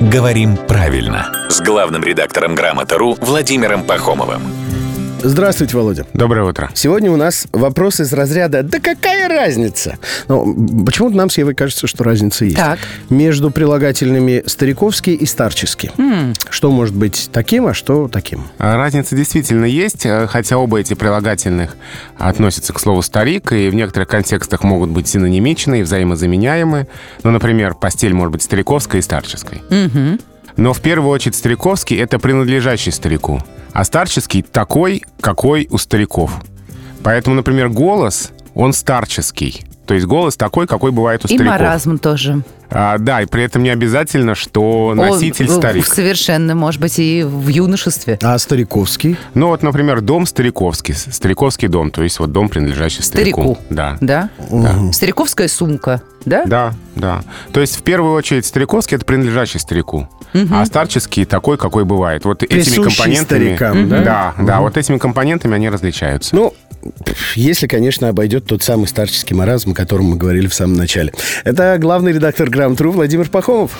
«Говорим правильно» с главным редактором «Грамота.ру» Владимиром Пахомовым. Здравствуйте, Володя. Доброе утро. Сегодня у нас вопрос из разряда «Да какая разница?» Ну, почему-то нам с Евой кажется, что разница есть. Так. Между прилагательными «стариковский» и «старческий». Что может быть таким, а что таким? А, Разница действительно есть, э, хотя оба эти прилагательных относятся к слову «старик», и в некоторых контекстах могут быть синонимичны и взаимозаменяемы. Ну, например, постель может быть стариковской и старческой. Но в первую очередь стариковский — это принадлежащий старику, а старческий — такой, какой у стариков. Поэтому, например, голос, он старческий. То есть голос такой, какой бывает у И стариков. маразм тоже. А, да, и при этом не обязательно, что носитель Он, э, старик. Совершенно, может быть, и в юношестве. А «стариковский»? Ну вот, например, дом стариковский, стариковский дом, то есть вот дом, принадлежащий старику. Старику. Да. Да? Стариковская сумка, да? Да, да. То есть в первую очередь стариковский это принадлежащий старику, а старческий такой, какой бывает. Вот этими Присущий компонентами. старикам, да? Да, да, вот этими компонентами они различаются. Ну, если, конечно, обойдет тот самый старческий маразм, о котором мы говорили в самом начале. Это главный редактор «Грамотру» Владимир Пахомов.